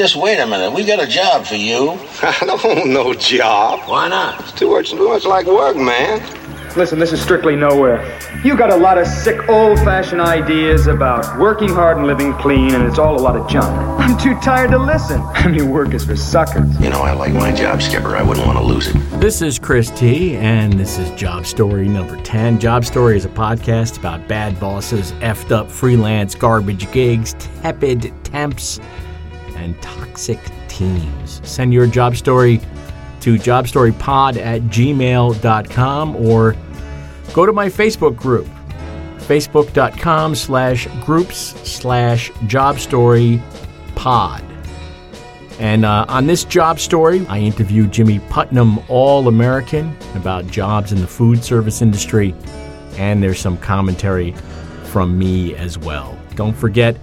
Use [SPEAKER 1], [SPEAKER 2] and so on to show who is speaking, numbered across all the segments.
[SPEAKER 1] Just wait a minute. We got a job for you.
[SPEAKER 2] I don't want no job.
[SPEAKER 1] Why not?
[SPEAKER 2] It's too much, too much like work, man.
[SPEAKER 3] Listen, this is strictly nowhere. You got a lot of sick, old-fashioned ideas about working hard and living clean, and it's all a lot of junk. I'm too tired to listen. I mean, work is for suckers.
[SPEAKER 2] You know, I like my job, Skipper. I wouldn't want to lose it.
[SPEAKER 4] This is Chris T, and this is Job Story number 10. Job Story is a podcast about bad bosses, effed up freelance garbage gigs, tepid temps, and toxic teams. Send your job story to jobstorypod at gmail.com or go to my Facebook group, facebook.com slash groups slash jobstorypod. And uh, on this job story, I interviewed Jimmy Putnam, All American, about jobs in the food service industry. And there's some commentary from me as well. Don't forget,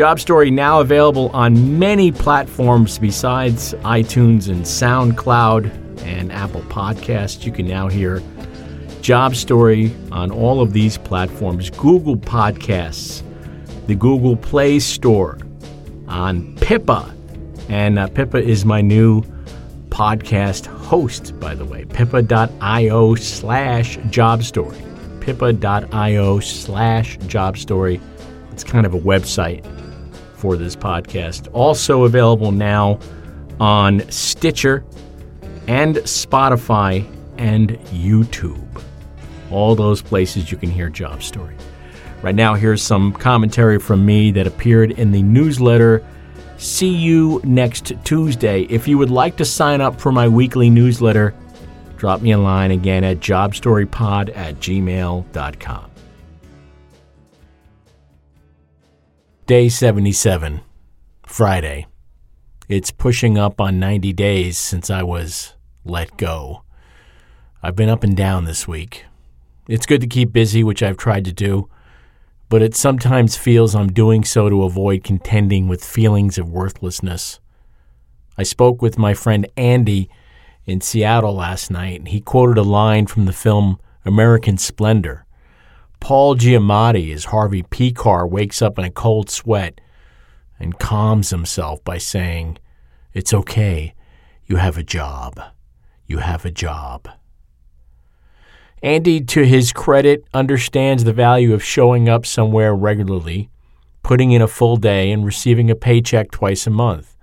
[SPEAKER 4] Job Story now available on many platforms besides iTunes and SoundCloud and Apple Podcasts. You can now hear Job Story on all of these platforms Google Podcasts, the Google Play Store, on Pippa. And uh, Pippa is my new podcast host, by the way. Pippa.io slash job story. Pippa.io slash job story. It's kind of a website for this podcast. Also available now on Stitcher and Spotify and YouTube. All those places you can hear Job Story. Right now, here's some commentary from me that appeared in the newsletter. See you next Tuesday. If you would like to sign up for my weekly newsletter, drop me a line again at jobstorypod at gmail.com. Day 77, Friday. It's pushing up on 90 days since I was let go. I've been up and down this week. It's good to keep busy, which I've tried to do, but it sometimes feels I'm doing so to avoid contending with feelings of worthlessness. I spoke with my friend Andy in Seattle last night, and he quoted a line from the film American Splendor. Paul Giamatti, as Harvey Pekar, wakes up in a cold sweat and calms himself by saying, It's okay. You have a job. You have a job. Andy, to his credit, understands the value of showing up somewhere regularly, putting in a full day, and receiving a paycheck twice a month.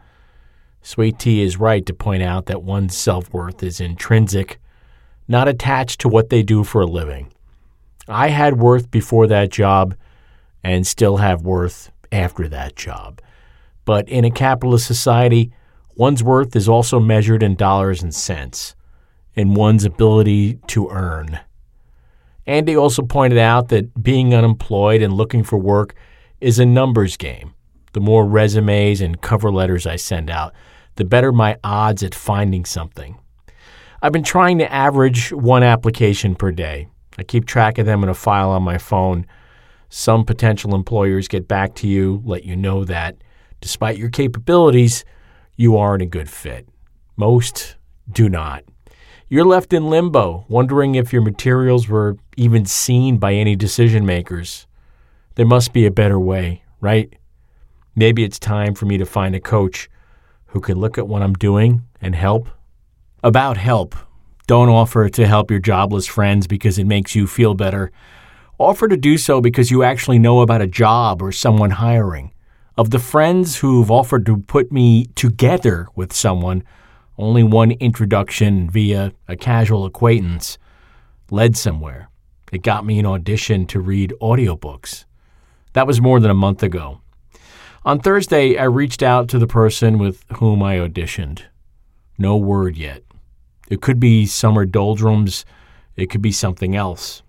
[SPEAKER 4] Sweet Tea is right to point out that one's self worth is intrinsic, not attached to what they do for a living. I had worth before that job and still have worth after that job. But in a capitalist society, one's worth is also measured in dollars and cents, in one's ability to earn. Andy also pointed out that being unemployed and looking for work is a numbers game. The more resumes and cover letters I send out, the better my odds at finding something. I've been trying to average one application per day. I keep track of them in a file on my phone. Some potential employers get back to you, let you know that, despite your capabilities, you aren't a good fit. Most do not. You're left in limbo, wondering if your materials were even seen by any decision makers. There must be a better way, right? Maybe it's time for me to find a coach who can look at what I'm doing and help. About help, don't offer to help your jobless friends because it makes you feel better. Offer to do so because you actually know about a job or someone hiring. Of the friends who've offered to put me together with someone, only one introduction via a casual acquaintance led somewhere. It got me an audition to read audiobooks. That was more than a month ago. On Thursday, I reached out to the person with whom I auditioned. No word yet. It could be summer doldrums, it could be something else.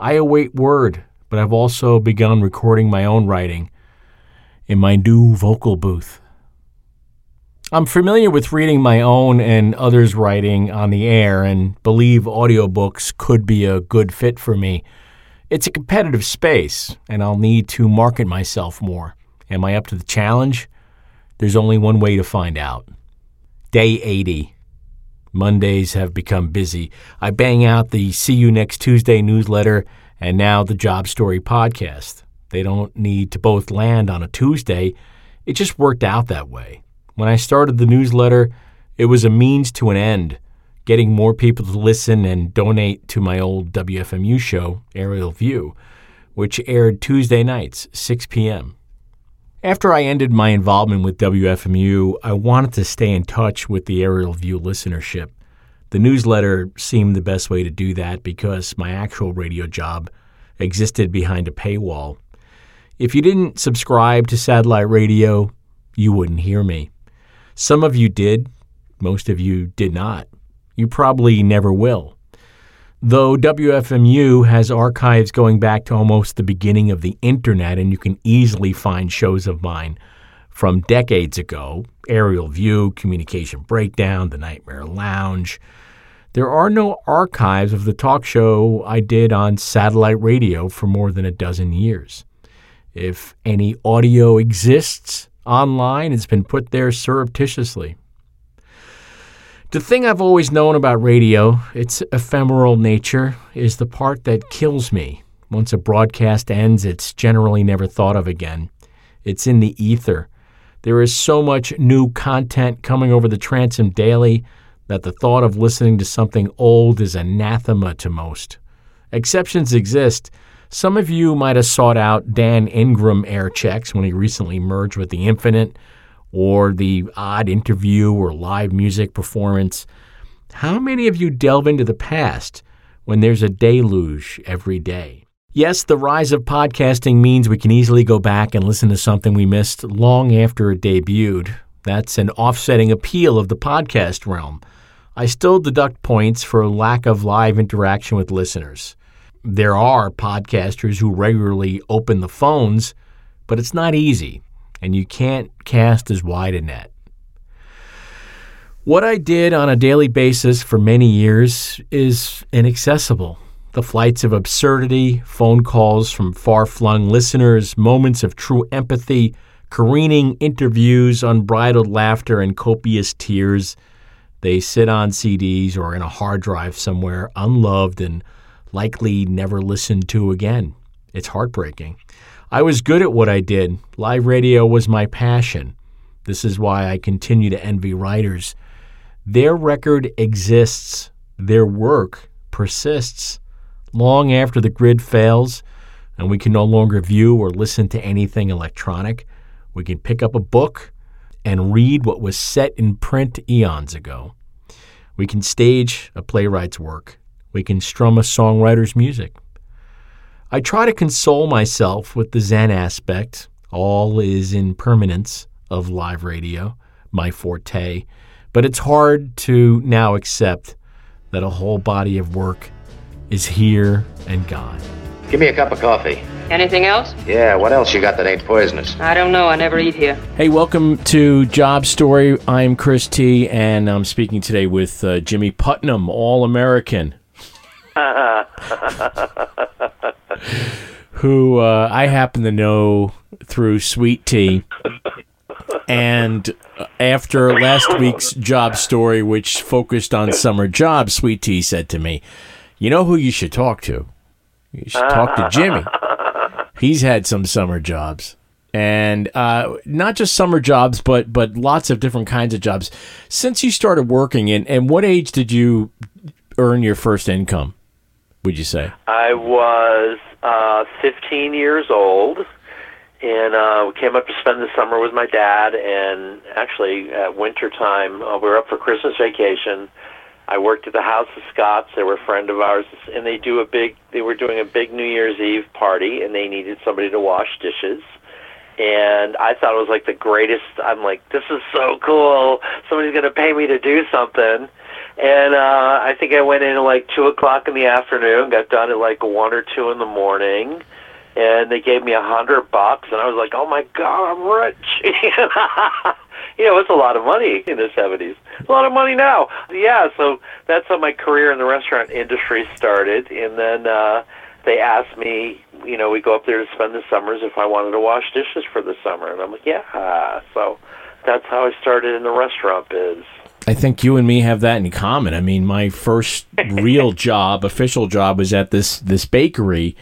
[SPEAKER 4] I await word, but I've also begun recording my own writing in my new vocal booth. I'm familiar with reading my own and others' writing on the air and believe audiobooks could be a good fit for me. It's a competitive space, and I'll need to market myself more. Am I up to the challenge? There's only one way to find out. Day 80. Mondays have become busy. I bang out the See You Next Tuesday newsletter and now the Job Story podcast. They don't need to both land on a Tuesday. It just worked out that way. When I started the newsletter, it was a means to an end, getting more people to listen and donate to my old WFMU show, Aerial View, which aired Tuesday nights, 6 p.m. After I ended my involvement with WFMU, I wanted to stay in touch with the Aerial View listenership. The newsletter seemed the best way to do that because my actual radio job existed behind a paywall. If you didn't subscribe to satellite radio, you wouldn't hear me. Some of you did, most of you did not. You probably never will. Though WFMU has archives going back to almost the beginning of the internet, and you can easily find shows of mine from decades ago Aerial View, Communication Breakdown, The Nightmare Lounge. There are no archives of the talk show I did on satellite radio for more than a dozen years. If any audio exists online, it's been put there surreptitiously. The thing I've always known about radio, its ephemeral nature, is the part that kills me. Once a broadcast ends, it's generally never thought of again. It's in the ether. There is so much new content coming over the transom daily that the thought of listening to something old is anathema to most. Exceptions exist. Some of you might have sought out Dan Ingram air checks when he recently merged with The Infinite or the odd interview or live music performance. How many of you delve into the past when there's a deluge every day? Yes, the rise of podcasting means we can easily go back and listen to something we missed long after it debuted. That's an offsetting appeal of the podcast realm. I still deduct points for lack of live interaction with listeners. There are podcasters who regularly open the phones, but it's not easy and you can't cast as wide a net. What I did on a daily basis for many years is inaccessible. The flights of absurdity, phone calls from far flung listeners, moments of true empathy, careening interviews, unbridled laughter, and copious tears. They sit on CDs or in a hard drive somewhere, unloved and likely never listened to again. It's heartbreaking. I was good at what I did. Live radio was my passion. This is why I continue to envy writers. Their record exists, their work persists long after the grid fails and we can no longer view or listen to anything electronic. We can pick up a book and read what was set in print eons ago. We can stage a playwright's work. We can strum a songwriter's music. I try to console myself with the Zen aspect. All is impermanence of live radio, my forte. But it's hard to now accept that a whole body of work is here and gone.
[SPEAKER 2] Give me a cup of coffee.
[SPEAKER 5] Anything else?
[SPEAKER 2] Yeah, what else you got that ain't poisonous?
[SPEAKER 5] I don't know. I never eat here.
[SPEAKER 4] Hey, welcome to Job Story. I'm Chris T, and I'm speaking today with uh, Jimmy Putnam, All American. who uh, I happen to know through Sweet Tea. And after last week's job story, which focused on summer jobs, Sweet Tea said to me, You know who you should talk to? You should talk to Jimmy. He's had some summer jobs. And uh, not just summer jobs, but but lots of different kinds of jobs. Since you started working, and, and what age did you earn your first income? Would you say?
[SPEAKER 6] I was uh, 15 years old, and uh, we came up to spend the summer with my dad. And actually, at winter time, uh, we were up for Christmas vacation. I worked at the House of Scots. They were a friend of ours, and they do a big. They were doing a big New Year's Eve party, and they needed somebody to wash dishes. And I thought it was like the greatest. I'm like, this is so cool. Somebody's going to pay me to do something. And uh, I think I went in at like two o'clock in the afternoon, got done at like one or two in the morning, and they gave me a hundred bucks, and I was like, "Oh my god, I'm rich!" you know, it's a lot of money in the seventies. A lot of money now. Yeah, so that's how my career in the restaurant industry started, and then uh, they asked me, you know, we go up there to spend the summers if I wanted to wash dishes for the summer, and I'm like, yeah. So that's how I started in the restaurant biz.
[SPEAKER 4] I think you and me have that in common. I mean, my first real job, official job, was at this this bakery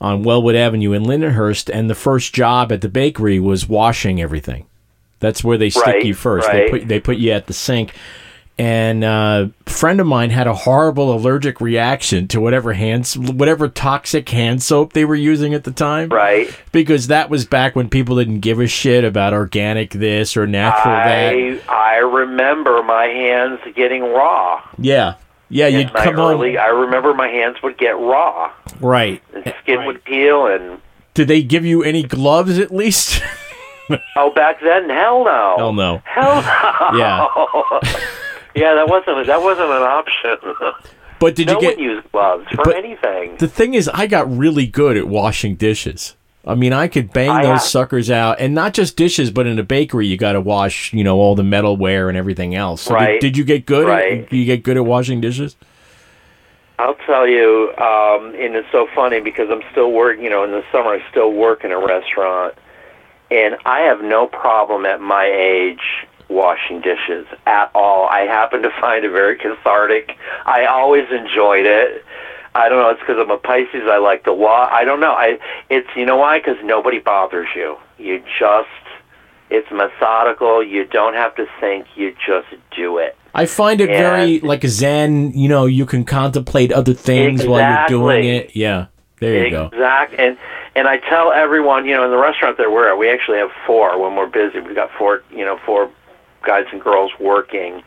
[SPEAKER 4] on Wellwood Avenue in Lindenhurst, and the first job at the bakery was washing everything. That's where they stick
[SPEAKER 6] Right,
[SPEAKER 4] you first.
[SPEAKER 6] right.
[SPEAKER 4] They put they put you at the sink. And uh, a friend of mine had a horrible allergic reaction to whatever hand, whatever toxic hand soap they were using at the time.
[SPEAKER 6] Right.
[SPEAKER 4] Because that was back when people didn't give a shit about organic this or natural that.
[SPEAKER 6] I I remember my hands getting raw.
[SPEAKER 4] Yeah, yeah. You'd
[SPEAKER 6] In my
[SPEAKER 4] come
[SPEAKER 6] early,
[SPEAKER 4] home,
[SPEAKER 6] I remember my hands would get raw.
[SPEAKER 4] right?
[SPEAKER 6] The skin would peel, and
[SPEAKER 4] Did they give you any gloves at least?
[SPEAKER 6] oh, back then, hell no.
[SPEAKER 4] Hell no.
[SPEAKER 6] Hell no.
[SPEAKER 4] Yeah.
[SPEAKER 6] yeah, that wasn't that wasn't an option.
[SPEAKER 4] But did
[SPEAKER 6] no
[SPEAKER 4] you get?
[SPEAKER 6] one used gloves for
[SPEAKER 4] but-
[SPEAKER 6] anything.
[SPEAKER 4] The thing is, I got really good at washing dishes. I mean, I could bang
[SPEAKER 6] I
[SPEAKER 4] those suckers out, and not just dishes, but in a bakery, you got to wash, you know, all the metalware and everything else. So did-
[SPEAKER 6] Right.
[SPEAKER 4] Did, you get good?
[SPEAKER 6] Right.
[SPEAKER 4] At, you get good at washing dishes?
[SPEAKER 6] I'll tell you, um, and it's so funny because I'm still working. You know, in the summer, I still work in a restaurant, and I have no problem at my age washing dishes at all. I happen to find it very cathartic. I always enjoyed it. I don't know. It's because I'm a Pisces. I like to wash. I don't know. I. It's you know why? Because nobody bothers you. You just. It's methodical. You don't have to think. You just do it.
[SPEAKER 4] I find it very like zen. You know, you can contemplate other things while you're doing it. Yeah, there you go.
[SPEAKER 6] Exact. And and I tell everyone, you know, in the restaurant that we're at, we actually have four when we're busy. We've got four, you know, four guys and girls working.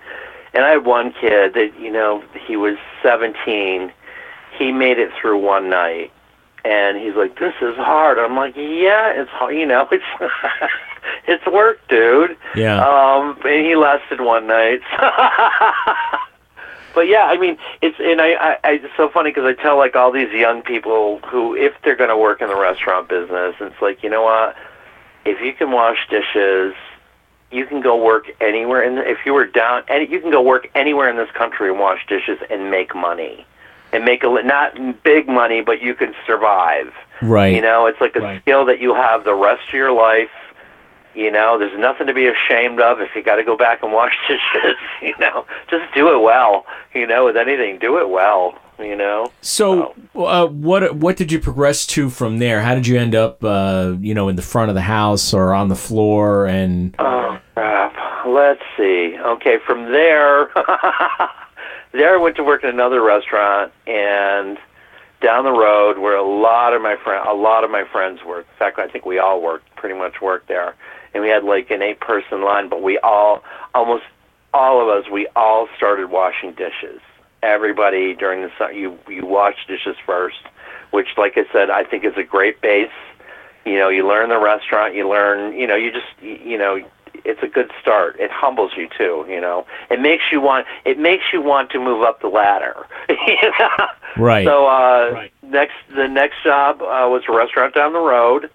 [SPEAKER 6] And I had one kid that, you know, he was 17. He made it through one night. And he's like, "This is hard." I'm like, "Yeah, it's hard. You know, it's it's work, dude."
[SPEAKER 4] Yeah.
[SPEAKER 6] Um, and he lasted one night. but yeah, I mean, it's and I, I, I it's so funny because I tell like all these young people who, if they're going to work in the restaurant business, it's like you know what, if you can wash dishes, you can go work anywhere. And if you were down, any, you can go work anywhere in this country and wash dishes and make money, and make a li- not big money, but you can survive.
[SPEAKER 4] Right.
[SPEAKER 6] You know, it's like a
[SPEAKER 4] Right.
[SPEAKER 6] skill that you have the rest of your life. You know, there's nothing to be ashamed of if you got to go back and wash dishes. You know, just do it well. You know, with anything, do it well. You know.
[SPEAKER 4] So, uh, what what did you progress to from there? How did you end up, uh, you know, in the front of the house or on the floor? And
[SPEAKER 6] crap. Let's see. Okay, from there, there I went to work in another restaurant, and down the road where a lot of my friend, a lot of my friends work. In fact, I think we all worked, pretty much worked there, and we had like an eight-person line, but we all, almost all of us, we all started washing dishes. Everybody during the summer, you you wash dishes first, which, like I said, I think is a great base you know you learn the restaurant you learn you know you just you know it's a good start it humbles you too you know it makes you want it makes you want to move up the ladder You know?
[SPEAKER 4] Right.
[SPEAKER 6] so uh
[SPEAKER 4] Right.
[SPEAKER 6] next the next job uh, was a restaurant down the road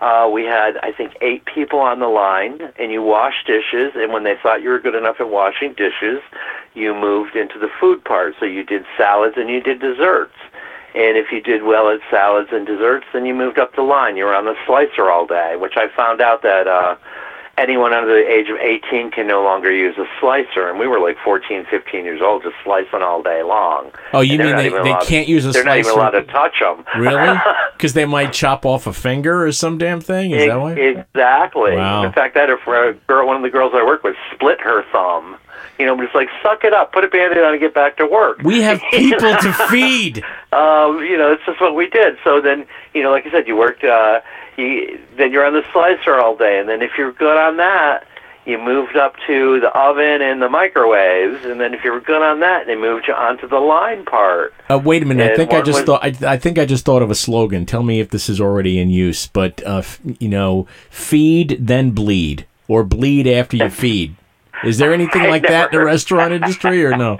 [SPEAKER 6] uh we had i think eight people on the line and you washed dishes and when they thought you were good enough at washing dishes you moved into the food part so you did salads and you did desserts and if you did well at salads and desserts, then you moved up the line. You were on the slicer all day, which I found out that uh, anyone under the age of 18 can no longer use a slicer. And we were like 14, 15 years old, just slicing all day long.
[SPEAKER 4] Oh, you mean they- they can't use a slicer?
[SPEAKER 6] They're not even allowed to touch them.
[SPEAKER 4] really, because they might chop off a finger or some damn thing. Is that why?
[SPEAKER 6] Exactly.
[SPEAKER 4] Wow.
[SPEAKER 6] In fact, I had a, a girl, one of the girls I work with, split her thumb. You know, but it's like, suck it up, put a band-aid on and get back to work.
[SPEAKER 4] We have people to feed.
[SPEAKER 6] um, you know, it's just what we did. So then, you know, like I said, you worked. Uh, you, then you're on the slicer all day, and then if you're good on that, you moved up to the oven and the microwaves, and then if you were good on that, they moved you onto the line part.
[SPEAKER 4] Uh, wait a minute. I think I just
[SPEAKER 6] was-
[SPEAKER 4] thought. I, I think I just thought of a slogan. Tell me if this is already in use. But uh, f- you know, feed then bleed, or bleed after you feed. Is there anything like that in the restaurant industry, or no?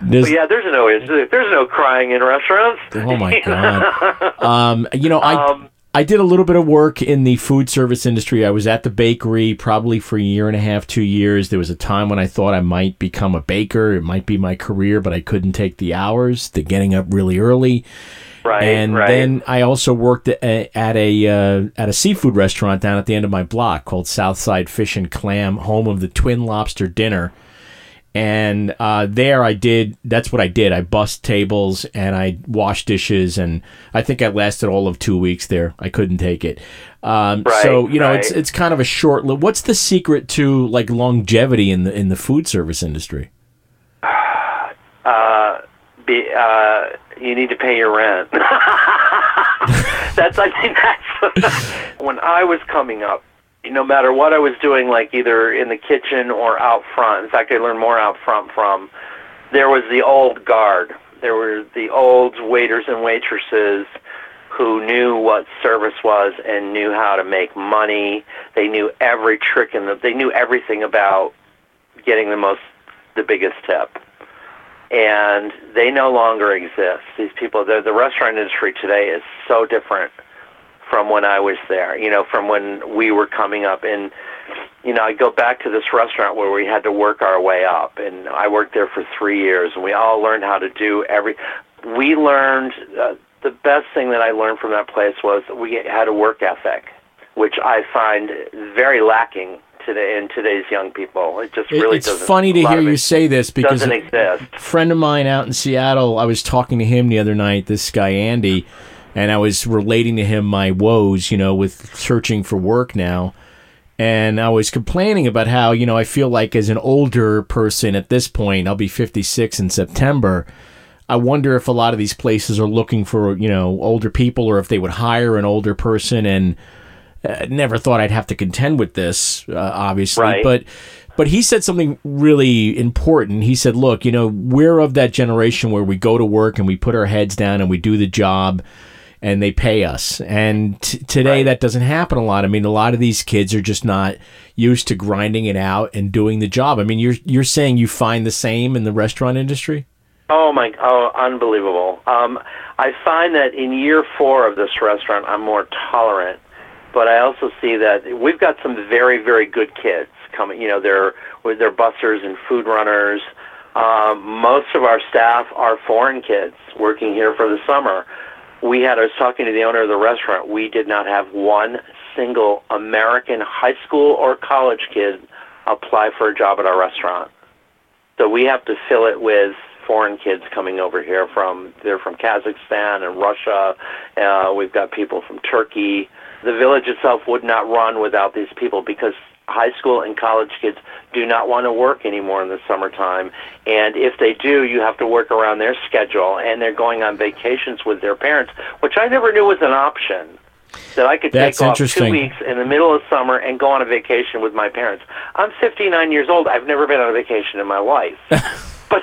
[SPEAKER 4] There's-
[SPEAKER 6] yeah, there's no there's no crying in restaurants.
[SPEAKER 4] Oh my god. Um, you know, I
[SPEAKER 6] Um,
[SPEAKER 4] I did a little bit of work in the food service industry. I was at the bakery probably for a year and a half, two years. There was a time when I thought I might become a baker. It might be my career, but I couldn't take the hours. The getting up really early.
[SPEAKER 6] right,
[SPEAKER 4] and
[SPEAKER 6] right.
[SPEAKER 4] then I also worked at a at a, uh, at a seafood restaurant down at the end of my block called Southside Fish and Clam, home of the Twin Lobster Dinner. And uh, there I did, that's what I did. I bussed tables and I washed dishes. And I think I lasted all of two weeks there. I couldn't take it. Um,
[SPEAKER 6] Right,
[SPEAKER 4] so, you know, it's,
[SPEAKER 6] right.
[SPEAKER 4] it's kind of a short, li- what's the secret to like longevity in the, in the food service industry?
[SPEAKER 6] Be, uh, you need to pay your rent. that's I think that's when I was coming up. No matter what I was doing, like either in the kitchen or out front. In fact, I learned more out front from. There was the old guard. There were the old waiters and waitresses who knew what service was and knew how to make money. They knew every trick in the. They knew everything about getting the most, the biggest tip and they no longer exist. These people, the, the restaurant industry today is so different from when I was there. You know, from when we were coming up, and you know, I go back to this restaurant where we had to work our way up, and I worked there for three years, and we all learned how to do every. We learned uh, the best thing that I learned from that place was we had a work ethic, which I find very lacking today in today's young people. It just really
[SPEAKER 4] it's funny to hear you say this because
[SPEAKER 6] doesn't exist.
[SPEAKER 4] friend of mine out in Seattle, I was talking to him the other night, this guy Andy, and I was relating to him my woes, you know, with searching for work now. And I was complaining about how, you know, I feel like as an older person at this point, I'll be 56 in September. I wonder if a lot of these places are looking for, you know, older people or if they would hire an older person and uh, never thought I'd have to contend with this, uh, obviously.
[SPEAKER 6] Right.
[SPEAKER 4] But but he said something really important. He said, "Look, you know, we're of that generation where we go to work and we put our heads down and we do the job." And they pay us, and t- today that doesn't happen a lot. I mean, a lot of these kids are just not used to grinding it out and doing the job. I mean, you're you're saying you find the same in the restaurant industry?
[SPEAKER 6] Oh my! Oh, unbelievable. Um, I find that in year four of this restaurant, I'm more tolerant, but I also see that we've got some very, very good kids coming. You know, they're they're busters and food runners. Um, most of our staff are foreign kids working here for the summer. We had. I was talking to the owner of the restaurant. We did not have one single American high school or college kid apply for a job at our restaurant. So we have to fill it with foreign kids coming over here from they're from Kazakhstan and Russia. Uh, we've got people from Turkey. The village itself would not run without these people because high school and college kids do not want to work anymore in the summertime. And if they do, you have to work around their schedule and they're going on vacations with their parents, which I never knew was an option. That I could
[SPEAKER 4] That's
[SPEAKER 6] take off two weeks in the middle of summer and go on a vacation with my parents. I'm 59 years old. I've never been on a vacation in my life. but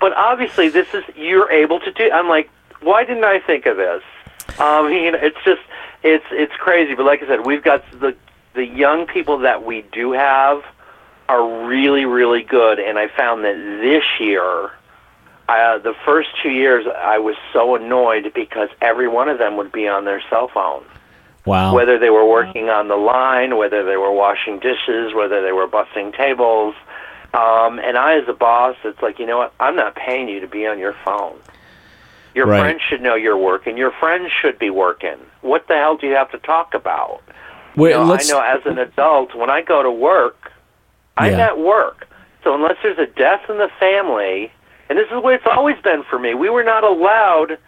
[SPEAKER 6] but obviously this is you're able to do. I'm like, why didn't I think of this? Um, you know, it's just it's it's crazy. But like I said, we've got the the young people that we do have are really really good, and I found that this year. Uh, the first two years, I was so annoyed because every one of them would be on their cell phone
[SPEAKER 4] Wow.
[SPEAKER 6] whether they were working on the line, whether they were washing dishes, whether they were bussing tables. Um, and I, as a boss, it's like, you know what? I'm not paying you to be on your phone. Your
[SPEAKER 4] Right.
[SPEAKER 6] friends should know you're working. Your friends should be working. What the hell do you have to talk about?
[SPEAKER 4] Wait,
[SPEAKER 6] You know, I know as an adult, when I go to work, I'm
[SPEAKER 4] Yeah.
[SPEAKER 6] at work. So unless there's a death in the family, and this is the way it's always been for me, we were not allowed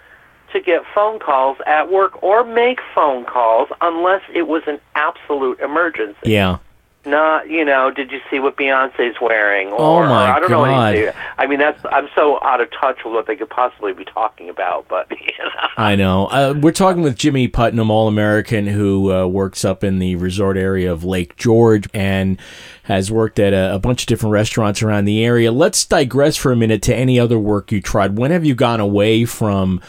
[SPEAKER 6] to get phone calls at work or make phone calls unless it was an absolute emergency.
[SPEAKER 4] yeah.
[SPEAKER 6] Not, you know, did you see what Beyonce's wearing? Or,
[SPEAKER 4] Oh, my
[SPEAKER 6] or I don't know
[SPEAKER 4] God.
[SPEAKER 6] anything. I mean, that's I'm so out of touch with what they could possibly be talking about. But you know.
[SPEAKER 4] I know. Uh, we're talking with Jimmy Putnam, All American, who uh, works up in the resort area of Lake George and has worked at a, a bunch of different restaurants around the area. Let's digress for a minute to any other work you tried. When have you gone away from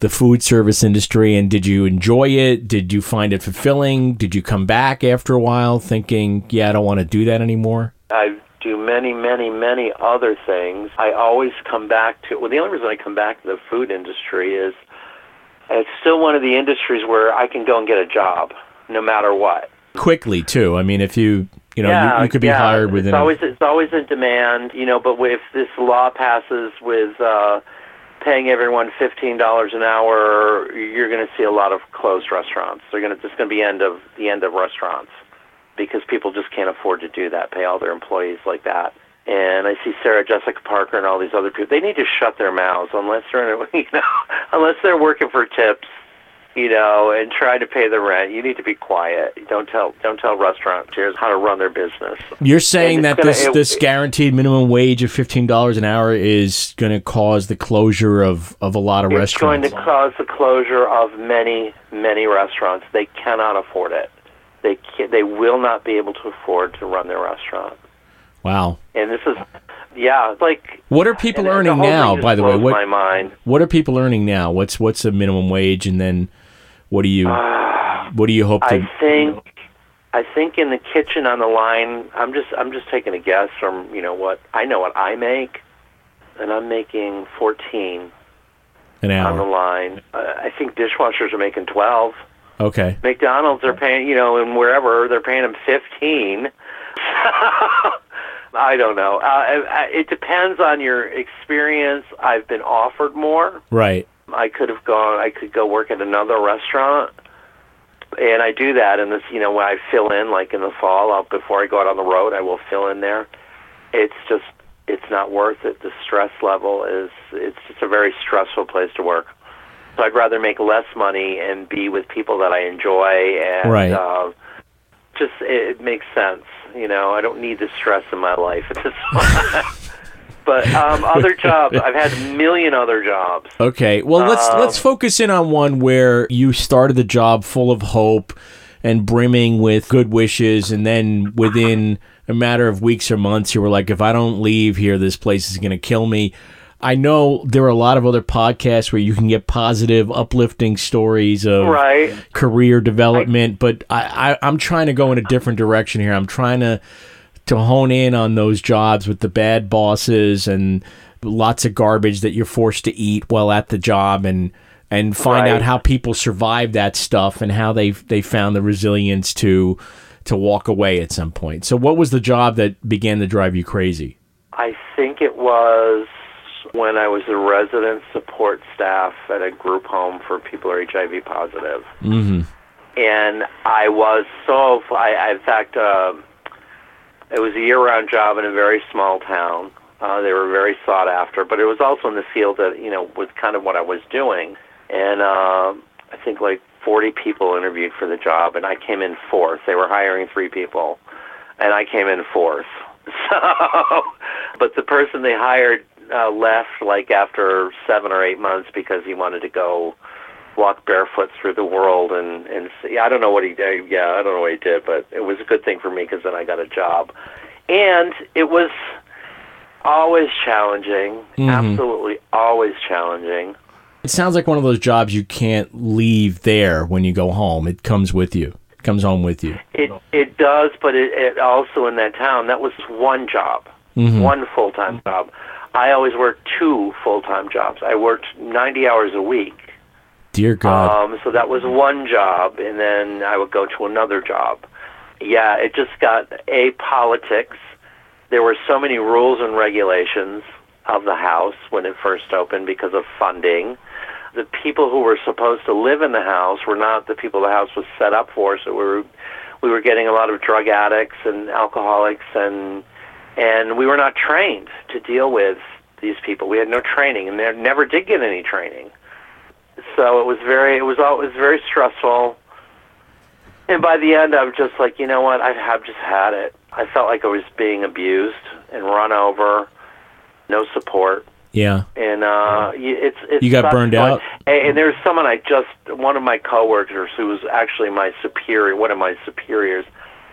[SPEAKER 4] the food service industry and did you enjoy it? Did you find it fulfilling? Did you come back after a while thinking, yeah, I don't want to do that anymore?
[SPEAKER 6] I do many, many, many other things. I always come back to. Well, the only reason I come back to the food industry is it's still one of the industries where I can go and get a job, no matter what.
[SPEAKER 4] Quickly, too. I mean, if you, you know, you, you could be
[SPEAKER 6] yeah.
[SPEAKER 4] hired within
[SPEAKER 6] It's always it's always in demand, you know. But if this law passes with uh, paying everyone fifteen dollars an hour, you're going to see a lot of closed restaurants. They're going to just going to be end of the end of restaurants because people just can't afford to do that, pay all their employees like that and I see Sarah Jessica Parker and all these other people. They need to shut their mouths unless they're in a, you know unless they're working for tips, you know, and trying to pay the rent. You need to be quiet. Don't tell don't tell restaurateurs how to run their business.
[SPEAKER 4] You're saying
[SPEAKER 6] it's
[SPEAKER 4] that
[SPEAKER 6] gonna-
[SPEAKER 4] this
[SPEAKER 6] it-
[SPEAKER 4] this guaranteed minimum wage of fifteen dollars an hour is going to cause the closure of, of a lot of restaurants.
[SPEAKER 6] It's going to cause the closure of many many restaurants. They cannot afford it. They can, they will not be able to afford to run their restaurant.
[SPEAKER 4] wow.
[SPEAKER 6] And this is yeah, like
[SPEAKER 4] What are people earning now? By the way, what
[SPEAKER 6] my mind.
[SPEAKER 4] what are people earning now? What's what's the minimum wage, and then what do you what do you hope to?
[SPEAKER 6] I think I think in the kitchen on the line, I'm just I'm just taking a guess from you know what I know what I make, and I'm making 14
[SPEAKER 4] an hour
[SPEAKER 6] on the line. Uh, I think dishwashers are making 12.
[SPEAKER 4] Okay.
[SPEAKER 6] McDonald's are paying you know and wherever they're paying them 15. I don't know. Uh, it depends on your experience. I've been offered more.
[SPEAKER 4] Right.
[SPEAKER 6] I could have gone. I could go work at another restaurant, and I do that. And this, you know, when I fill in, like in the fall, I'll, before I go out on the road, I will fill in there. It's just, it's not worth it. The stress level is, it's just a very stressful place to work. So I'd rather make less money and be with people that I enjoy, and
[SPEAKER 4] Right.
[SPEAKER 6] uh, just it, it makes sense. You know, I don't need the stress in my life at this point. But um, other jobs, I've had a million other jobs.
[SPEAKER 4] Okay. Well, let's
[SPEAKER 6] Um,
[SPEAKER 4] let's focus in on one where you started the job full of hope and brimming with good wishes, and then within a matter of weeks or months, you were like, "If I don't leave here, this place is going to kill me." I know there are a lot of other podcasts where you can get positive, uplifting stories of
[SPEAKER 6] Right.
[SPEAKER 4] career development, but I, I, I'm trying to go in a different direction here. I'm trying to to hone in on those jobs with the bad bosses and lots of garbage that you're forced to eat while at the job and and find
[SPEAKER 6] Right.
[SPEAKER 4] out how people survive that stuff and how they they found the resilience to to walk away at some point. So what was the job that began to drive you crazy?
[SPEAKER 6] I think it was when I was a resident support staff at a group home for people who are HIV positive.
[SPEAKER 4] Mhm.
[SPEAKER 6] And I was so, I, in fact, um it was a year-round job in a very small town. Uh, they were very sought after, but it was also in the field that you know was kind of what I was doing. And um, I think like 40 people interviewed for the job, and I came in fourth. They were hiring three people, and I came in fourth. So, but the person they hired uh, left like after seven or eight months because he wanted to go walk barefoot through the world and and see. I don't know what he did. Yeah, I don't know what he did, but it was a good thing for me because then I got a job, and it was always challenging. Mm-hmm. Absolutely, always challenging.
[SPEAKER 4] It sounds like one of those jobs you can't leave there when you go home. It comes with you. It comes home with you.
[SPEAKER 6] It it does, but it, it also in that town that was one job, mm-hmm. one full time job. I always worked two full time jobs. I worked ninety hours a week.
[SPEAKER 4] Dear God.
[SPEAKER 6] Um, so that was one job, and then I would go to another job. Yeah, it just got a politics. There were so many rules and regulations of the house when it first opened because of funding. The people who were supposed to live in the house were not the people the house was set up for. So we were we were getting a lot of drug addicts and alcoholics, and and we were not trained to deal with these people. We had no training, and they never did get any training so it was very it was all it was very stressful and by the end i was just like you know what i have just had it i felt like i was being abused and run over no support
[SPEAKER 4] yeah.
[SPEAKER 6] and uh it's it's
[SPEAKER 4] You got burned
[SPEAKER 6] fun.
[SPEAKER 4] out?
[SPEAKER 6] and, and there's someone i just one of my coworkers who was actually my superior one of my superiors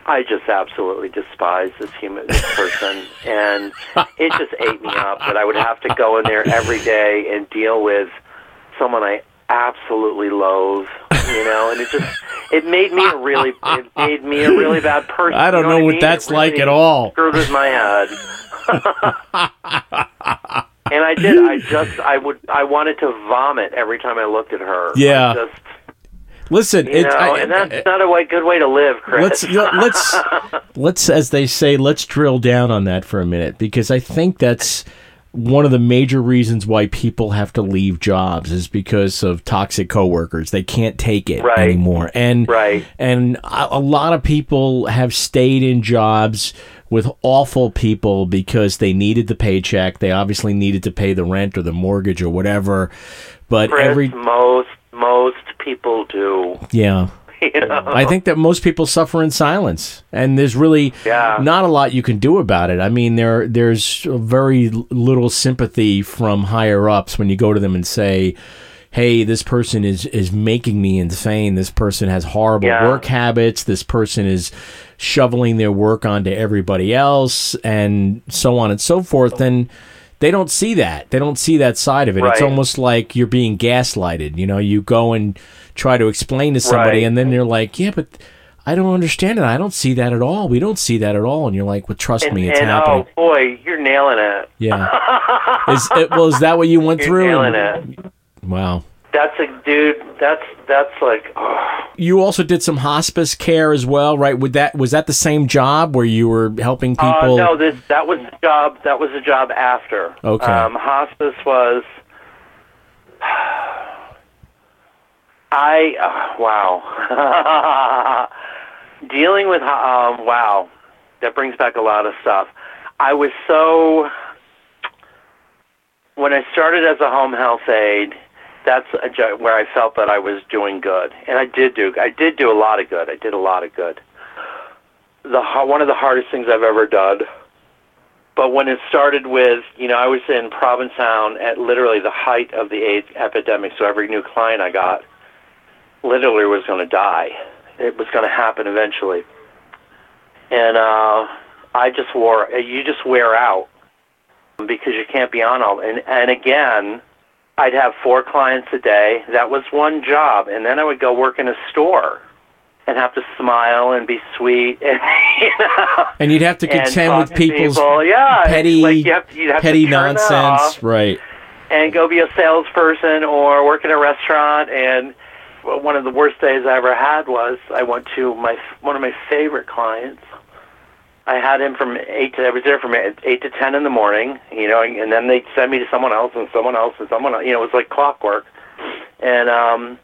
[SPEAKER 6] I just absolutely despise this human this person, and it just ate me up that I would have to go in there every day and deal with someone I absolutely loathe, you know, and it just it made me a really it made me a really bad person.
[SPEAKER 4] I don't
[SPEAKER 6] you
[SPEAKER 4] know
[SPEAKER 6] I
[SPEAKER 4] what
[SPEAKER 6] mean?
[SPEAKER 4] that's
[SPEAKER 6] really
[SPEAKER 4] like at all.
[SPEAKER 6] Screwed with my head. and I did. I just I would I wanted to vomit every time I looked at her.
[SPEAKER 4] Yeah.
[SPEAKER 6] I just
[SPEAKER 4] Listen,
[SPEAKER 6] you
[SPEAKER 4] it,
[SPEAKER 6] know,
[SPEAKER 4] I-
[SPEAKER 6] and that's not a way, good way to live, Chris.
[SPEAKER 4] let's let's let's as they say let's drill down on that for a minute because i think that's one of the major reasons why people have to leave jobs is because of toxic coworkers. They can't take it
[SPEAKER 6] Right.
[SPEAKER 4] anymore. And
[SPEAKER 6] Right.
[SPEAKER 4] and a, lot of people have stayed in jobs with awful people because they needed the paycheck. They obviously needed to pay the rent or the mortgage or whatever. But
[SPEAKER 6] Chris,
[SPEAKER 4] every
[SPEAKER 6] most most people do.
[SPEAKER 4] yeah.
[SPEAKER 6] You know?
[SPEAKER 4] I think that most people suffer in silence, and there's really
[SPEAKER 6] Yeah.
[SPEAKER 4] not a lot you can do about it. I mean, there there's very little sympathy from higher ups when you go to them and say, "Hey, this person is is making me insane. This person has horrible
[SPEAKER 6] Yeah.
[SPEAKER 4] work habits. This person is shoveling their work onto everybody else, and so on and so forth." And they don't see that. They don't see that side of it. It's almost like you're being gaslighted. You know, you go and try to explain to somebody,
[SPEAKER 6] Right.
[SPEAKER 4] and then they're like, "Yeah, but." I don't understand it. I don't see that at all. We don't see that at all. And you're like, well, trust
[SPEAKER 6] and,
[SPEAKER 4] me, it's
[SPEAKER 6] and
[SPEAKER 4] happening.
[SPEAKER 6] oh boy, you're nailing it.
[SPEAKER 4] Yeah. is it, well, is that what you went
[SPEAKER 6] You're
[SPEAKER 4] through?
[SPEAKER 6] nailing it.
[SPEAKER 4] Wow.
[SPEAKER 6] That's a dude. That's that's like. Oh,
[SPEAKER 4] You also did some hospice care as well, right? Would that was that the same job where you were helping
[SPEAKER 6] uh,
[SPEAKER 4] people?
[SPEAKER 6] no, this that was the job. That was the job after.
[SPEAKER 4] Okay.
[SPEAKER 6] Um, hospice was. I uh, wow. Dealing with um, wow, that brings back a lot of stuff. I was so when I started as a home health aide. That's a where I felt that I was doing good, and I did do. I did do a lot of good. I did a lot of good. The one of the hardest things I've ever done but when it started with, you know, I was in Provincetown at literally the height of the AIDS epidemic, so every new client I got literally was going to die. It was going to happen eventually. And uh, I just wore, you just wear out because you can't be on all. And, and again, I'd have four clients a day. That was one job. And then I would go work in a store and have to smile and be sweet. And, you know,
[SPEAKER 4] and you'd have to contend with people's
[SPEAKER 6] people. yeah,
[SPEAKER 4] petty,
[SPEAKER 6] like you have to, have
[SPEAKER 4] petty nonsense,
[SPEAKER 6] off
[SPEAKER 4] right?
[SPEAKER 6] and go be a salesperson or work in a restaurant. And one of the worst days I ever had was I went to my one of my favorite clients. I had him from eight to I was there from eight to ten in the morning, you know, and, then they'd send me to someone else and someone else and someone else. You know, it was like clockwork. And um,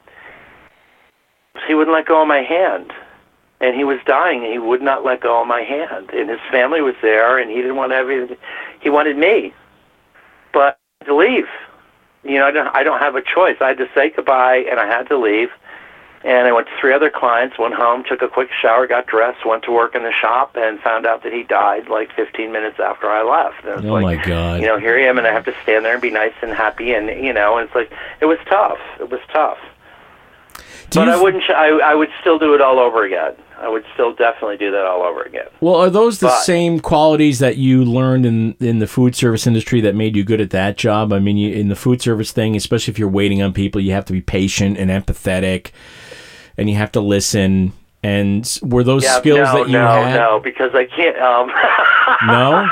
[SPEAKER 6] he wouldn't let go of my hand and he was dying and he would not let go of my hand and his family was there and he didn't want everything he wanted me but to leave you know I don't, I don't have a choice I had to say goodbye and I had to leave and I went to three other clients went home took a quick shower got dressed went to work in the shop and found out that he died like 15 minutes after I left and
[SPEAKER 4] Oh
[SPEAKER 6] like
[SPEAKER 4] my God.
[SPEAKER 6] you know here I am and I have to stand there and be nice and happy and you know and it's like it was tough it was tough
[SPEAKER 4] Do
[SPEAKER 6] but I wouldn't. I I would still do it all over again. I would still definitely do that all over again.
[SPEAKER 4] Well, are those the
[SPEAKER 6] But-
[SPEAKER 4] same qualities that you learned in in the food service industry that made you good at that job? I mean, you, in the food service thing, especially if you're waiting on people, you have to be patient and empathetic, and you have to listen. And were those
[SPEAKER 6] Yeah,
[SPEAKER 4] skills
[SPEAKER 6] no,
[SPEAKER 4] that you
[SPEAKER 6] no,
[SPEAKER 4] had?
[SPEAKER 6] no, because I can't. Um,
[SPEAKER 4] No?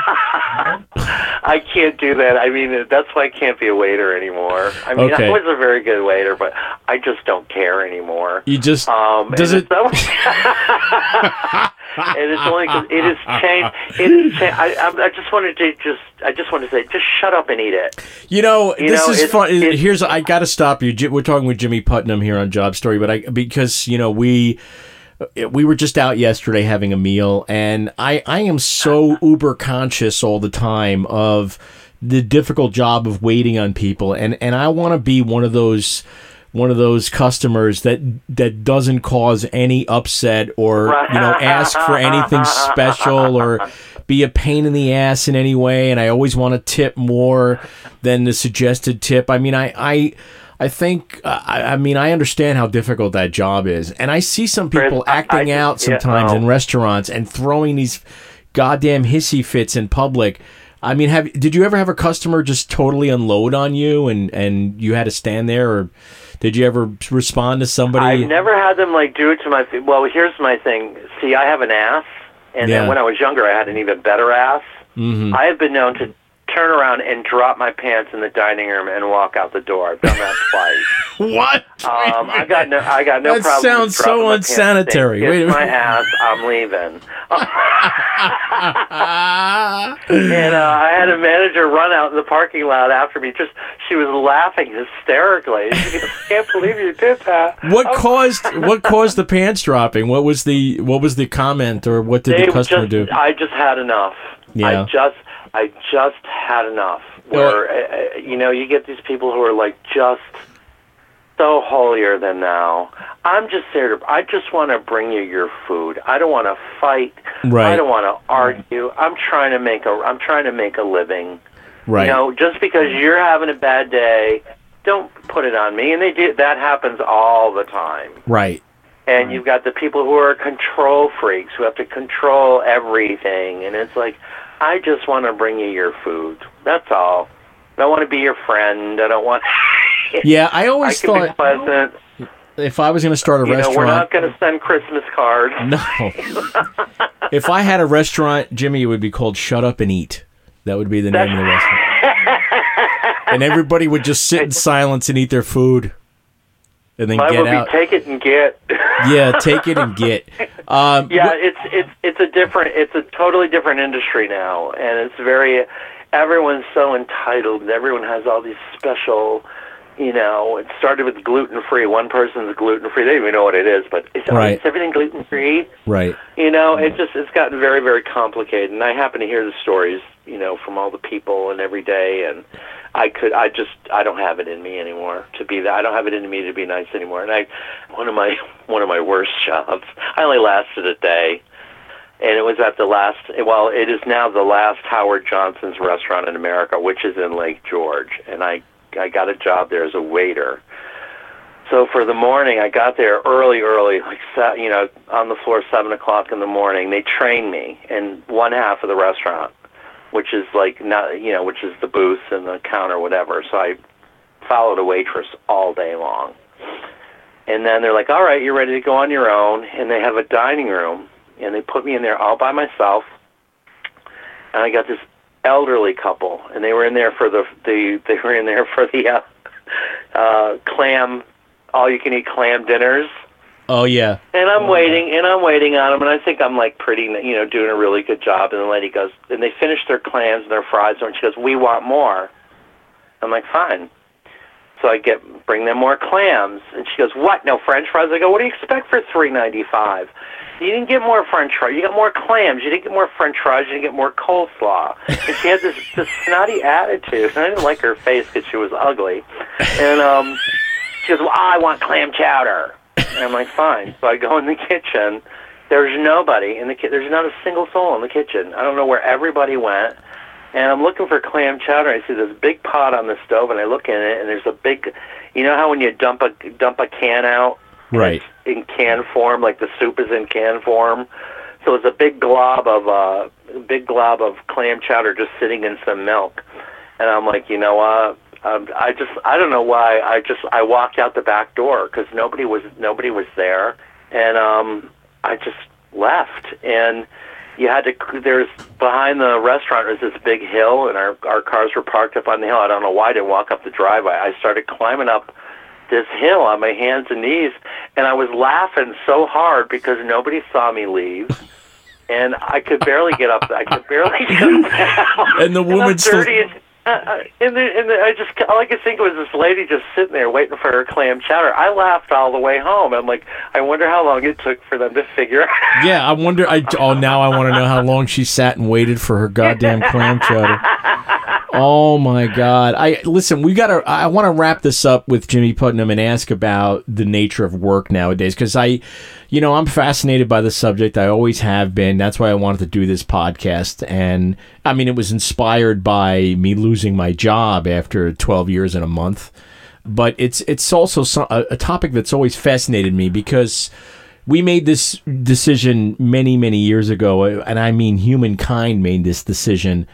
[SPEAKER 6] I can't do that. I mean, that's why I can't be a waiter anymore. I mean,
[SPEAKER 4] Okay.
[SPEAKER 6] I was a very good waiter, but I just don't care anymore.
[SPEAKER 4] You just
[SPEAKER 6] Um,
[SPEAKER 4] does it?
[SPEAKER 6] it's and it's only it has changed. It changed. I, I, I just wanted to just. I just wanted to say, just shut up and eat it.
[SPEAKER 4] You know,
[SPEAKER 6] You
[SPEAKER 4] this
[SPEAKER 6] know,
[SPEAKER 4] is
[SPEAKER 6] it's-
[SPEAKER 4] fun.
[SPEAKER 6] it's-
[SPEAKER 4] Here's I got to stop you. We're talking with Jimmy Putnam here on Job Story, but I because you know we we were just out yesterday having a meal, and I I am so uh-huh. uber conscious all the time of the difficult job of waiting on people, and and I want to be one of those. One of those customers that that doesn't cause any upset or you know ask for anything special or be a pain in the ass in any way, and I always want to tip more than the suggested tip. I mean, I I I think uh, I, I mean I understand how difficult that job is, and I see some people
[SPEAKER 6] Chris,
[SPEAKER 4] acting
[SPEAKER 6] I-
[SPEAKER 4] out
[SPEAKER 6] yeah,
[SPEAKER 4] sometimes
[SPEAKER 6] no.
[SPEAKER 4] in restaurants and throwing these goddamn hissy fits in public. I mean, have did you ever have a customer just totally unload on you and and you had to stand there, or did you ever respond to somebody?
[SPEAKER 6] I've never had them like do it to my. Well, here's my thing. See, I have an ass, and
[SPEAKER 4] Yeah.
[SPEAKER 6] then when I was younger, I had an even better ass.
[SPEAKER 4] Mhm.
[SPEAKER 6] I have been known to turn around and drop my pants in the dining room and walk out the door. I've done that twice.
[SPEAKER 4] What?
[SPEAKER 6] Um, I got no, I got no
[SPEAKER 4] That
[SPEAKER 6] problem.
[SPEAKER 4] sounds so unsanitary. Wait a
[SPEAKER 6] my ass. I'm leaving. And uh, I had a manager run out in the parking lot after me. Just she was laughing hysterically. She goes, "Can't believe you did that."
[SPEAKER 4] what
[SPEAKER 6] Oh,
[SPEAKER 4] caused what caused the pants dropping? What was the what was the comment or what did
[SPEAKER 6] they
[SPEAKER 4] the customer
[SPEAKER 6] just,
[SPEAKER 4] do?
[SPEAKER 6] I just had enough.
[SPEAKER 4] Yeah.
[SPEAKER 6] I just, I just had enough. Where uh, uh, you know, you get these people who are like just so holier than thou. I'm just there to. I just want to bring you your food. I don't want to fight.
[SPEAKER 4] Right.
[SPEAKER 6] I don't want to argue. I'm trying to make a. I'm trying to make a living.
[SPEAKER 4] right.
[SPEAKER 6] You know, just because you're having a bad day, don't put it on me. And they do. That happens all the time.
[SPEAKER 4] right.
[SPEAKER 6] And you've got the people who are control freaks who have to control everything. And it's like, I just want to bring you your food. That's all. I don't want to be your friend. I don't want.
[SPEAKER 4] Yeah, I
[SPEAKER 6] I
[SPEAKER 4] always
[SPEAKER 6] be
[SPEAKER 4] thought
[SPEAKER 6] pleasant.
[SPEAKER 4] if I was going to start a
[SPEAKER 6] You know,
[SPEAKER 4] restaurant,
[SPEAKER 6] we're not going to send Christmas cards.
[SPEAKER 4] no. if I had a restaurant, Jimmy, it would be called Shut Up and Eat. That would be the name of the restaurant. and everybody would just sit in silence and eat their food, and then
[SPEAKER 6] Mine
[SPEAKER 4] get
[SPEAKER 6] would
[SPEAKER 4] out.
[SPEAKER 6] be take it and get.
[SPEAKER 4] yeah, take it and get. Um,
[SPEAKER 6] Yeah, it's it's it's a different it's a totally different industry now, and it's very everyone's so entitled. Everyone has all these special, you know. It started with gluten free. One person's gluten free. They don't even know what it is, but is,
[SPEAKER 4] Right.
[SPEAKER 6] is everything gluten free?
[SPEAKER 4] right.
[SPEAKER 6] You know, it just it's gotten very very complicated. And I happen to hear the stories, you know, from all the people and every day, and I could I just I don't have it in me anymore to be that. I don't have it in me to be nice anymore. And I one of my one of my worst jobs. I only lasted a day. And it was at the last, well, it is now the last Howard Johnson's restaurant in America, which is in Lake George. And I, I got a job there as a waiter. So for the morning, I got there early, early, like you know, on the floor seven o'clock in the morning. They trained me in one half of the restaurant, which is like not, you know, which is the booth and the counter, whatever. So I followed a waitress all day long. And then they're like, "All right, you're ready to go on your own." And they have a dining room, and they put me in there all by myself. And I got this elderly couple, and they were in there for the the they were in there for the uh, uh, clam, all you can eat clam dinners.
[SPEAKER 4] Oh yeah.
[SPEAKER 6] And I'm waiting, and I'm waiting on them, and I think I'm like pretty, you know, doing a really good job. And the lady goes, and they finish their clams and their fries, and she goes, "We want more." I'm like, "Fine." So I get bring them more clams, and she goes, "What? No French fries?" I go, "What do you expect for three ninety five? You didn't get more French fries. You got more clams. You didn't get more French fries. You didn't get more coleslaw." And she had this this snotty attitude, and I didn't like her face because she was ugly. And um, she goes, "Well, I want clam chowder." And I'm like, "Fine." So I go in the kitchen. There's nobody in the kitchen. There's not a single soul in the kitchen. I don't know where everybody went and I'm looking for clam chowder. I see this big pot on the stove, and I look in it, and there's a big, you know how when you dump a dump a can out,
[SPEAKER 4] Right.
[SPEAKER 6] In can form, like the soup is in can form. So it's a big glob of uh, big glob of clam chowder just sitting in some milk, and I'm like, you know what? Um, I just I don't know why. I just I walked out the back door because nobody was nobody was there, and um, I just left. And you had to there's behind the restaurant was this big hill and our our cars were parked up on the hill. I don't know why i didn't walk up the driveway i started climbing up this hill on my hands and knees and i was laughing so hard because nobody saw me leave and i could barely get up i could barely get up.
[SPEAKER 4] And the woman still-
[SPEAKER 6] and, uh, and, and I just all I could think was this lady just sitting there waiting for her clam chowder. I laughed all the way home. I'm like, I wonder how long it took for them to figure out.
[SPEAKER 4] Yeah, I wonder. I oh now I want to know how long she sat and waited for her goddamn clam chowder. Oh my god! I listen. We gotta. I want to wrap this up with Jimmy Putnam and ask about the nature of work nowadays because I, you know, I'm fascinated by the subject. I always have been. That's why I wanted to do this podcast. And I mean, it was inspired by me losing my job after 12 years and a month. But it's it's also some, a, a topic that's always fascinated me because we made this decision many many years ago uh, and i mean humankind made this decision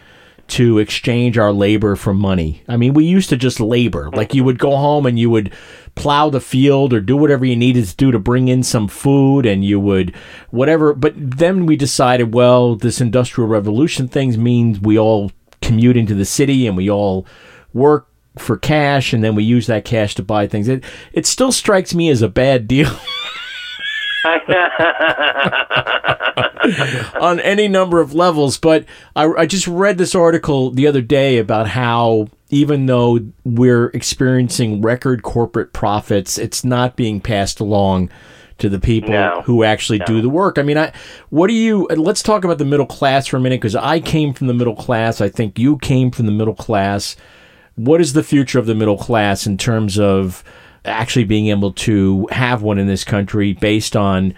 [SPEAKER 4] to exchange our labor for money i mean we used to just labor like you would go home and you would plow the field or do whatever you needed to do to bring in some food and you would whatever but then we decided well this industrial revolution things means we all commute into the city and we all work for cash and then we use that cash to buy things. It it still strikes me as a bad deal. on any number of levels. But I, I, just read this article the other day about how even though we're experiencing record corporate profits, it's not being passed along to the people
[SPEAKER 6] no.
[SPEAKER 4] who actually no. do the work. I mean, I what do you? Let's talk about the middle class for a minute because I came from the middle class. I think you came from the middle class. What is the future of the middle class in terms of actually being able to have one in this country based on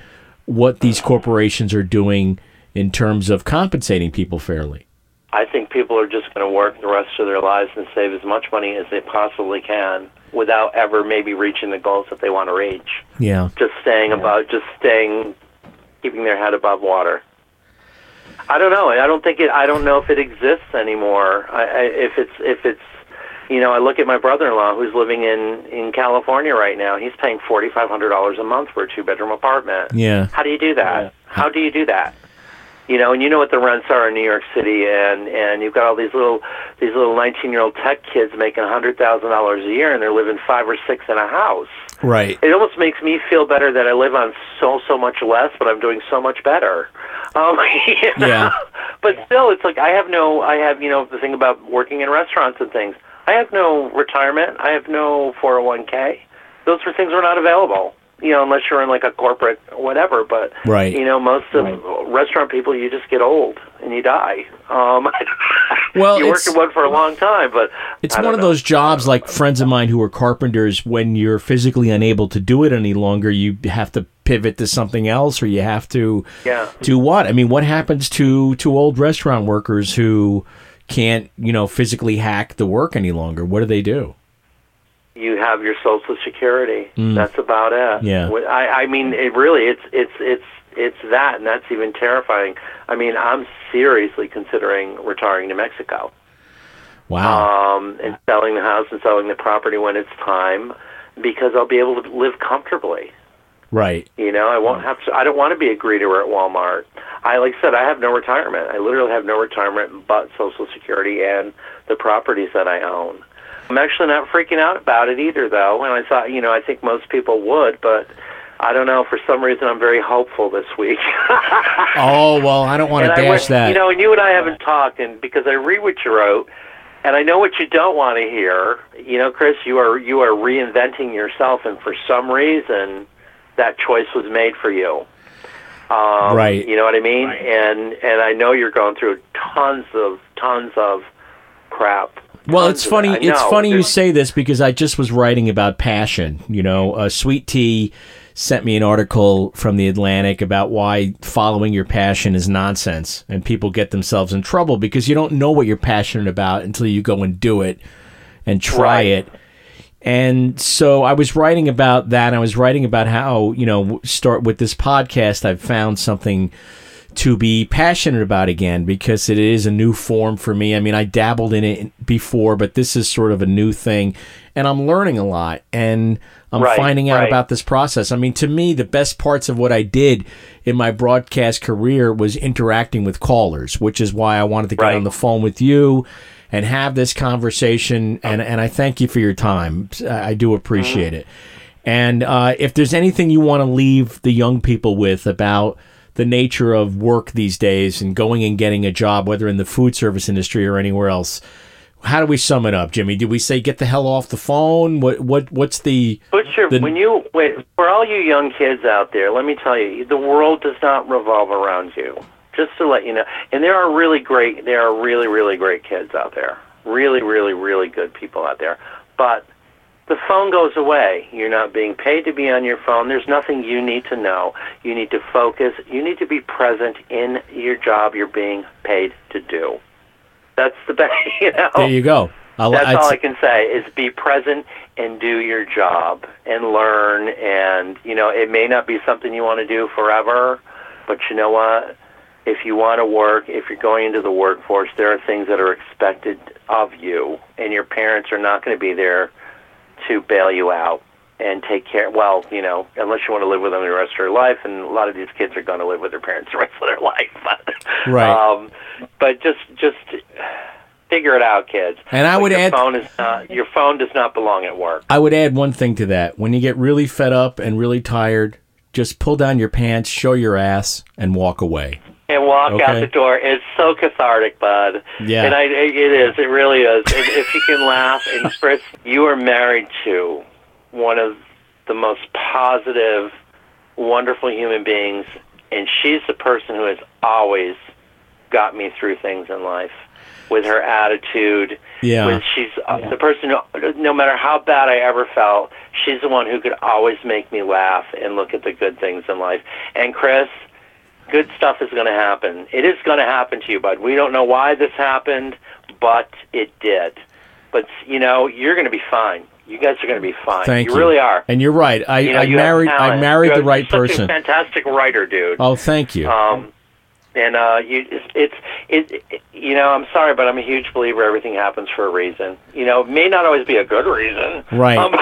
[SPEAKER 4] what these corporations are doing in terms of compensating people fairly?
[SPEAKER 6] I think people are just going to work the rest of their lives and save as much money as they possibly can without ever maybe reaching the goals that they want to reach.
[SPEAKER 4] Yeah.
[SPEAKER 6] Just staying yeah. about, just staying, keeping their head above water. I don't know. I don't think it. I don't know if it exists anymore. I, I, if it's if it's you know, I look at my brother-in-law who's living in in California right now. He's paying forty five hundred dollars a month for a two bedroom apartment.
[SPEAKER 4] Yeah.
[SPEAKER 6] How do you do that? Yeah. How do you do that? You know, and you know what the rents are in New York City, and and you've got all these little these little nineteen year old tech kids making a hundred thousand dollars a year, and they're living five or six in a house.
[SPEAKER 4] Right.
[SPEAKER 6] It almost makes me feel better that I live on so so much less, but I'm doing so much better. Um, you know?
[SPEAKER 4] Yeah.
[SPEAKER 6] But still, it's like I have no. I have you know the thing about working in restaurants and things. I have no retirement. I have no 401k. Those are things that are not available. You know, unless you're in like a corporate whatever. But
[SPEAKER 4] right.
[SPEAKER 6] you know, most of right. restaurant people, you just get old and you die. Um,
[SPEAKER 4] well,
[SPEAKER 6] you work in one for a long time, but
[SPEAKER 4] it's one of those jobs like friends of mine who are carpenters. When you're physically unable to do it any longer, you have to pivot to something else, or you have to
[SPEAKER 6] yeah.
[SPEAKER 4] do what? I mean, what happens to to old restaurant workers who can't, you know, physically hack the work any longer, what do they do?
[SPEAKER 6] You have your Social Security.
[SPEAKER 4] Mm.
[SPEAKER 6] That's about it.
[SPEAKER 4] Yeah.
[SPEAKER 6] I, I mean, it really, it's it's it's it's that, and that's even terrifying. I mean, I'm seriously considering retiring to Mexico.
[SPEAKER 4] Wow.
[SPEAKER 6] Um, and selling the house and selling the property when it's time, because I'll be able to live comfortably.
[SPEAKER 4] Right.
[SPEAKER 6] You know, I won't have to. I don't want to be a greeter at Walmart. I like I said, I have no retirement. I literally have no retirement but Social Security and the properties that I own. I'm actually not freaking out about it either, though. And I thought, you know, I think most people would, but I don't know. For some reason, I'm very hopeful this week.
[SPEAKER 4] oh well, I don't want to dash
[SPEAKER 6] went,
[SPEAKER 4] that.
[SPEAKER 6] You know, and you and I haven't talked, and because I read what you wrote, and I know what you don't want to hear. You know, Chris, you are you are reinventing yourself, and for some reason that choice was made for you. Um,
[SPEAKER 4] right.
[SPEAKER 6] You know what I mean?
[SPEAKER 4] Right.
[SPEAKER 6] And and I know you're going through tons of tons of crap.
[SPEAKER 4] Well, it's funny. It's funny you say this because I just was writing about passion. You know, uh, Sweet Tea sent me an article from the Atlantic about why following your passion is nonsense, and people get themselves in trouble because you don't know what you're passionate about until you go and do it and try
[SPEAKER 6] right.
[SPEAKER 4] it. And so I was writing about that. I was writing about how, you know, start with this podcast, I've found something to be passionate about again because it is a new form for me. I mean, I dabbled in it before, but this is sort of a new thing and I'm learning a lot and I'm
[SPEAKER 6] right,
[SPEAKER 4] finding out
[SPEAKER 6] right.
[SPEAKER 4] about this process. I mean, to me, the best parts of what I did in my broadcast career was interacting with callers, which is why I wanted to get
[SPEAKER 6] right.
[SPEAKER 4] on the phone with you and have this conversation. And, and I thank you for your time. I do appreciate
[SPEAKER 6] Mm-hmm.
[SPEAKER 4] it. And uh, if there's anything you want to leave the young people with about the nature of work these days and going and getting a job, whether in the food service industry or anywhere else, how do we sum it up, Jimmy? Do we say get the hell off the phone? What what what's the?
[SPEAKER 6] Your
[SPEAKER 4] the,
[SPEAKER 6] when you wait for all you young kids out there. Let me tell you, the world does not revolve around you. Just to let you know, and there are really great, there are really really great kids out there, really really really good people out there, but the phone goes away. You're not being paid to be on your phone. There's nothing you need to know. You need to focus. You need to be present in your job you're being paid to do. That's the best, you know.
[SPEAKER 4] There you go. I'll,
[SPEAKER 6] That's
[SPEAKER 4] I'd,
[SPEAKER 6] all I can say is be present and do your job and learn. And, you know, it may not be something you want to do forever, but you know what? If you want to work, if you're going into the workforce, there are things that are expected of you, and your parents are not going to be there to bail you out and take care. Well, you know, unless you want to live with them the rest of your life, and a lot of these kids are going to live with their parents the rest of their life. But,
[SPEAKER 4] Right.
[SPEAKER 6] Um, but just, just figure it out, kids.
[SPEAKER 4] And I
[SPEAKER 6] But
[SPEAKER 4] would
[SPEAKER 6] your
[SPEAKER 4] add-
[SPEAKER 6] phone is not, your phone does not belong at work.
[SPEAKER 4] I would add one thing to that. When you get really fed up and really tired, just pull down your pants, show your ass, and walk away.
[SPEAKER 6] and walk out the door. It's so cathartic, bud.
[SPEAKER 4] Yeah.
[SPEAKER 6] And I, it is. It really is. if, if you can laugh, and Chris, you are married to one of the most positive, wonderful human beings, and she's the person who has always got me through things in life with her attitude.
[SPEAKER 4] Yeah.
[SPEAKER 6] With she's uh, the person who, no matter how bad I ever felt, she's the one who could always make me laugh and look at the good things in life. And Chris, good stuff is going to happen. It is going to happen to you, bud. We don't know why this happened, but it did. But you know, you're going to be fine. You guys are going to be fine.
[SPEAKER 4] Thank you. you.
[SPEAKER 6] really are.
[SPEAKER 4] And you're right. I,
[SPEAKER 6] You know,
[SPEAKER 4] I married. I married
[SPEAKER 6] You
[SPEAKER 4] the right person.
[SPEAKER 6] A fantastic writer, dude.
[SPEAKER 4] Oh, thank you.
[SPEAKER 6] Um, and uh, you, it's, it's it, you know, I'm sorry, but I'm a huge believer everything happens for a reason. You know, it may not always be a good reason.
[SPEAKER 4] Right.
[SPEAKER 6] Um,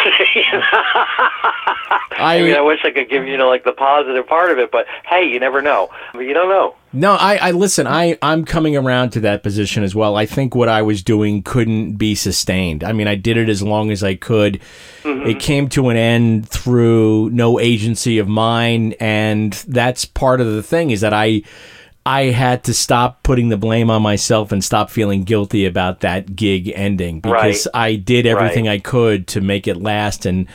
[SPEAKER 6] I, mean, I wish I could give you know like the positive part of it, but hey, you never know. You don't know.
[SPEAKER 4] No, I, I listen. I I'm coming around to that position as well. I think what I was doing couldn't be sustained. I mean, I did it as long as I could. It came to an end through no agency of mine, and that's part of the thing is that I I had to stop putting the blame on myself and stop feeling guilty about that gig ending because
[SPEAKER 6] Right.
[SPEAKER 4] I did everything I could to make it last and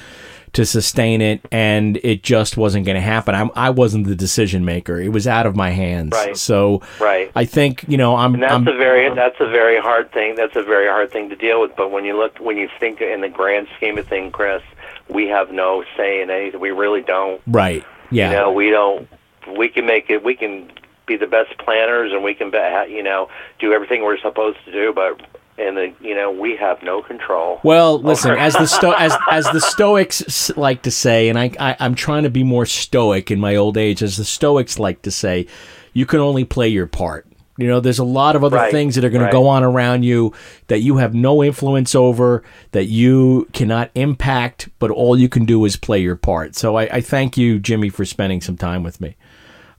[SPEAKER 4] to sustain it, and it just wasn't going to happen. I'm, I wasn't the decision maker; it was out of my hands.
[SPEAKER 6] Right.
[SPEAKER 4] So,
[SPEAKER 6] Right.
[SPEAKER 4] I think you know I'm.
[SPEAKER 6] And that's
[SPEAKER 4] I'm
[SPEAKER 6] a very that's a very hard thing. That's a very hard thing to deal with. But when you look when you think in the grand scheme of things, Chris, we have no say in anything. We really don't.
[SPEAKER 4] right. Yeah.
[SPEAKER 6] You know, we don't. We can make it. We can be the best planners, and we can, be, you know, do everything we're supposed to do. But and the, you know, we have no control.
[SPEAKER 4] Well, listen, as the sto- as as the Stoics like to say, and I, I I'm trying to be more stoic in my old age, as the Stoics like to say, you can only play your part. You know, there's a lot of other
[SPEAKER 6] Right,
[SPEAKER 4] things that are going
[SPEAKER 6] right.
[SPEAKER 4] to go on around you that you have no influence over, that you cannot impact, but all you can do is play your part. So I, I thank you, Jimmy, for spending some time with me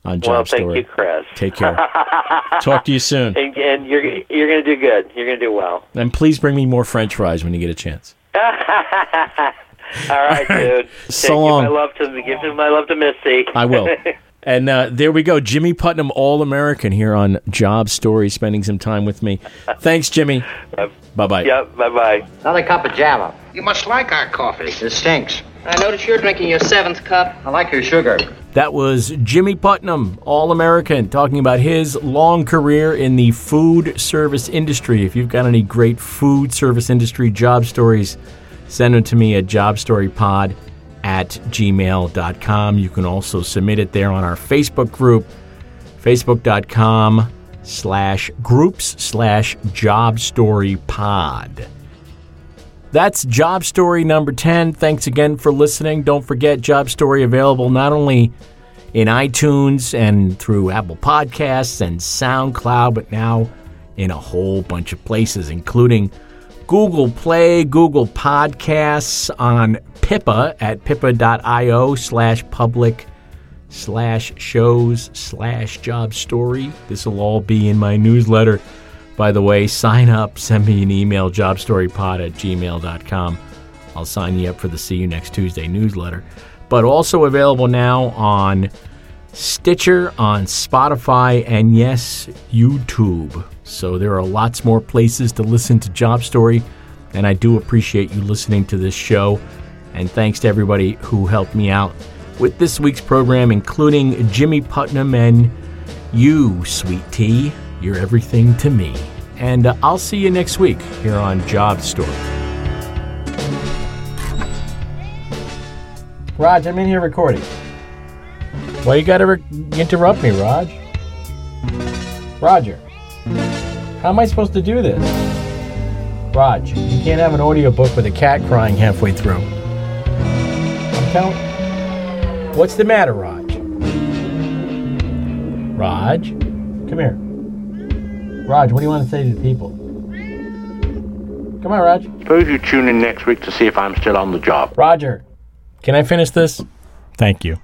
[SPEAKER 4] on Job
[SPEAKER 6] well, thank
[SPEAKER 4] Story.
[SPEAKER 6] you, Chris.
[SPEAKER 4] Take care. Talk to you soon.
[SPEAKER 6] And, and you're you're going to do good. You're going to do well.
[SPEAKER 4] And please bring me more French fries when you get a chance.
[SPEAKER 6] All right, dude.
[SPEAKER 4] So
[SPEAKER 6] Give
[SPEAKER 4] long.
[SPEAKER 6] my love to give him my love to Missy.
[SPEAKER 4] I will. And uh, there we go. Jimmy Putnam, All American, here on Job Story, spending some time with me. Thanks, Jimmy. Bye bye.
[SPEAKER 6] Yep. Bye bye.
[SPEAKER 2] Another cup of Java.
[SPEAKER 7] You must like our coffee.
[SPEAKER 2] It stinks.
[SPEAKER 5] I notice you're drinking your seventh cup.
[SPEAKER 2] I like your sugar.
[SPEAKER 4] That was Jimmy Putnam, All American, talking about his long career in the food service industry. If you've got any great food service industry job stories, send them to me at jobstorypod at gmail.com. You can also submit it there on our Facebook group, facebook.com slash groups slash jobstorypod. That's Job Story number 10. Thanks again for listening. Don't forget Job Story available not only in iTunes and through Apple Podcasts and SoundCloud, but now in a whole bunch of places, including Google Play, Google Podcasts, on Pippa at pippa.io slash public slash shows slash job story. This will all be in my newsletter. By the way, sign up, send me an email, jobstorypod at gmail.com. I'll sign you up for the See You Next Tuesday newsletter. But also available now on Stitcher, on Spotify, and yes, YouTube. So there are lots more places to listen to Job Story, and I do appreciate you listening to this show. And thanks to everybody who helped me out with this week's program, including Jimmy Putnam and you, Sweet Tea. You're everything to me. And uh, I'll see you next week here on Job Story. Raj, I'm in here recording. Why you gotta re- interrupt me, Raj? Roger, how am I supposed to do this? Raj, you can't have an audiobook with a cat crying halfway through. I'm telling. What's the matter, Raj? Raj, come here. Raj, what do you want to say to the people? Come on, Raj.
[SPEAKER 7] Suppose you tune in next week to see if I'm still on the job.
[SPEAKER 4] Roger, can I finish this? Thank you.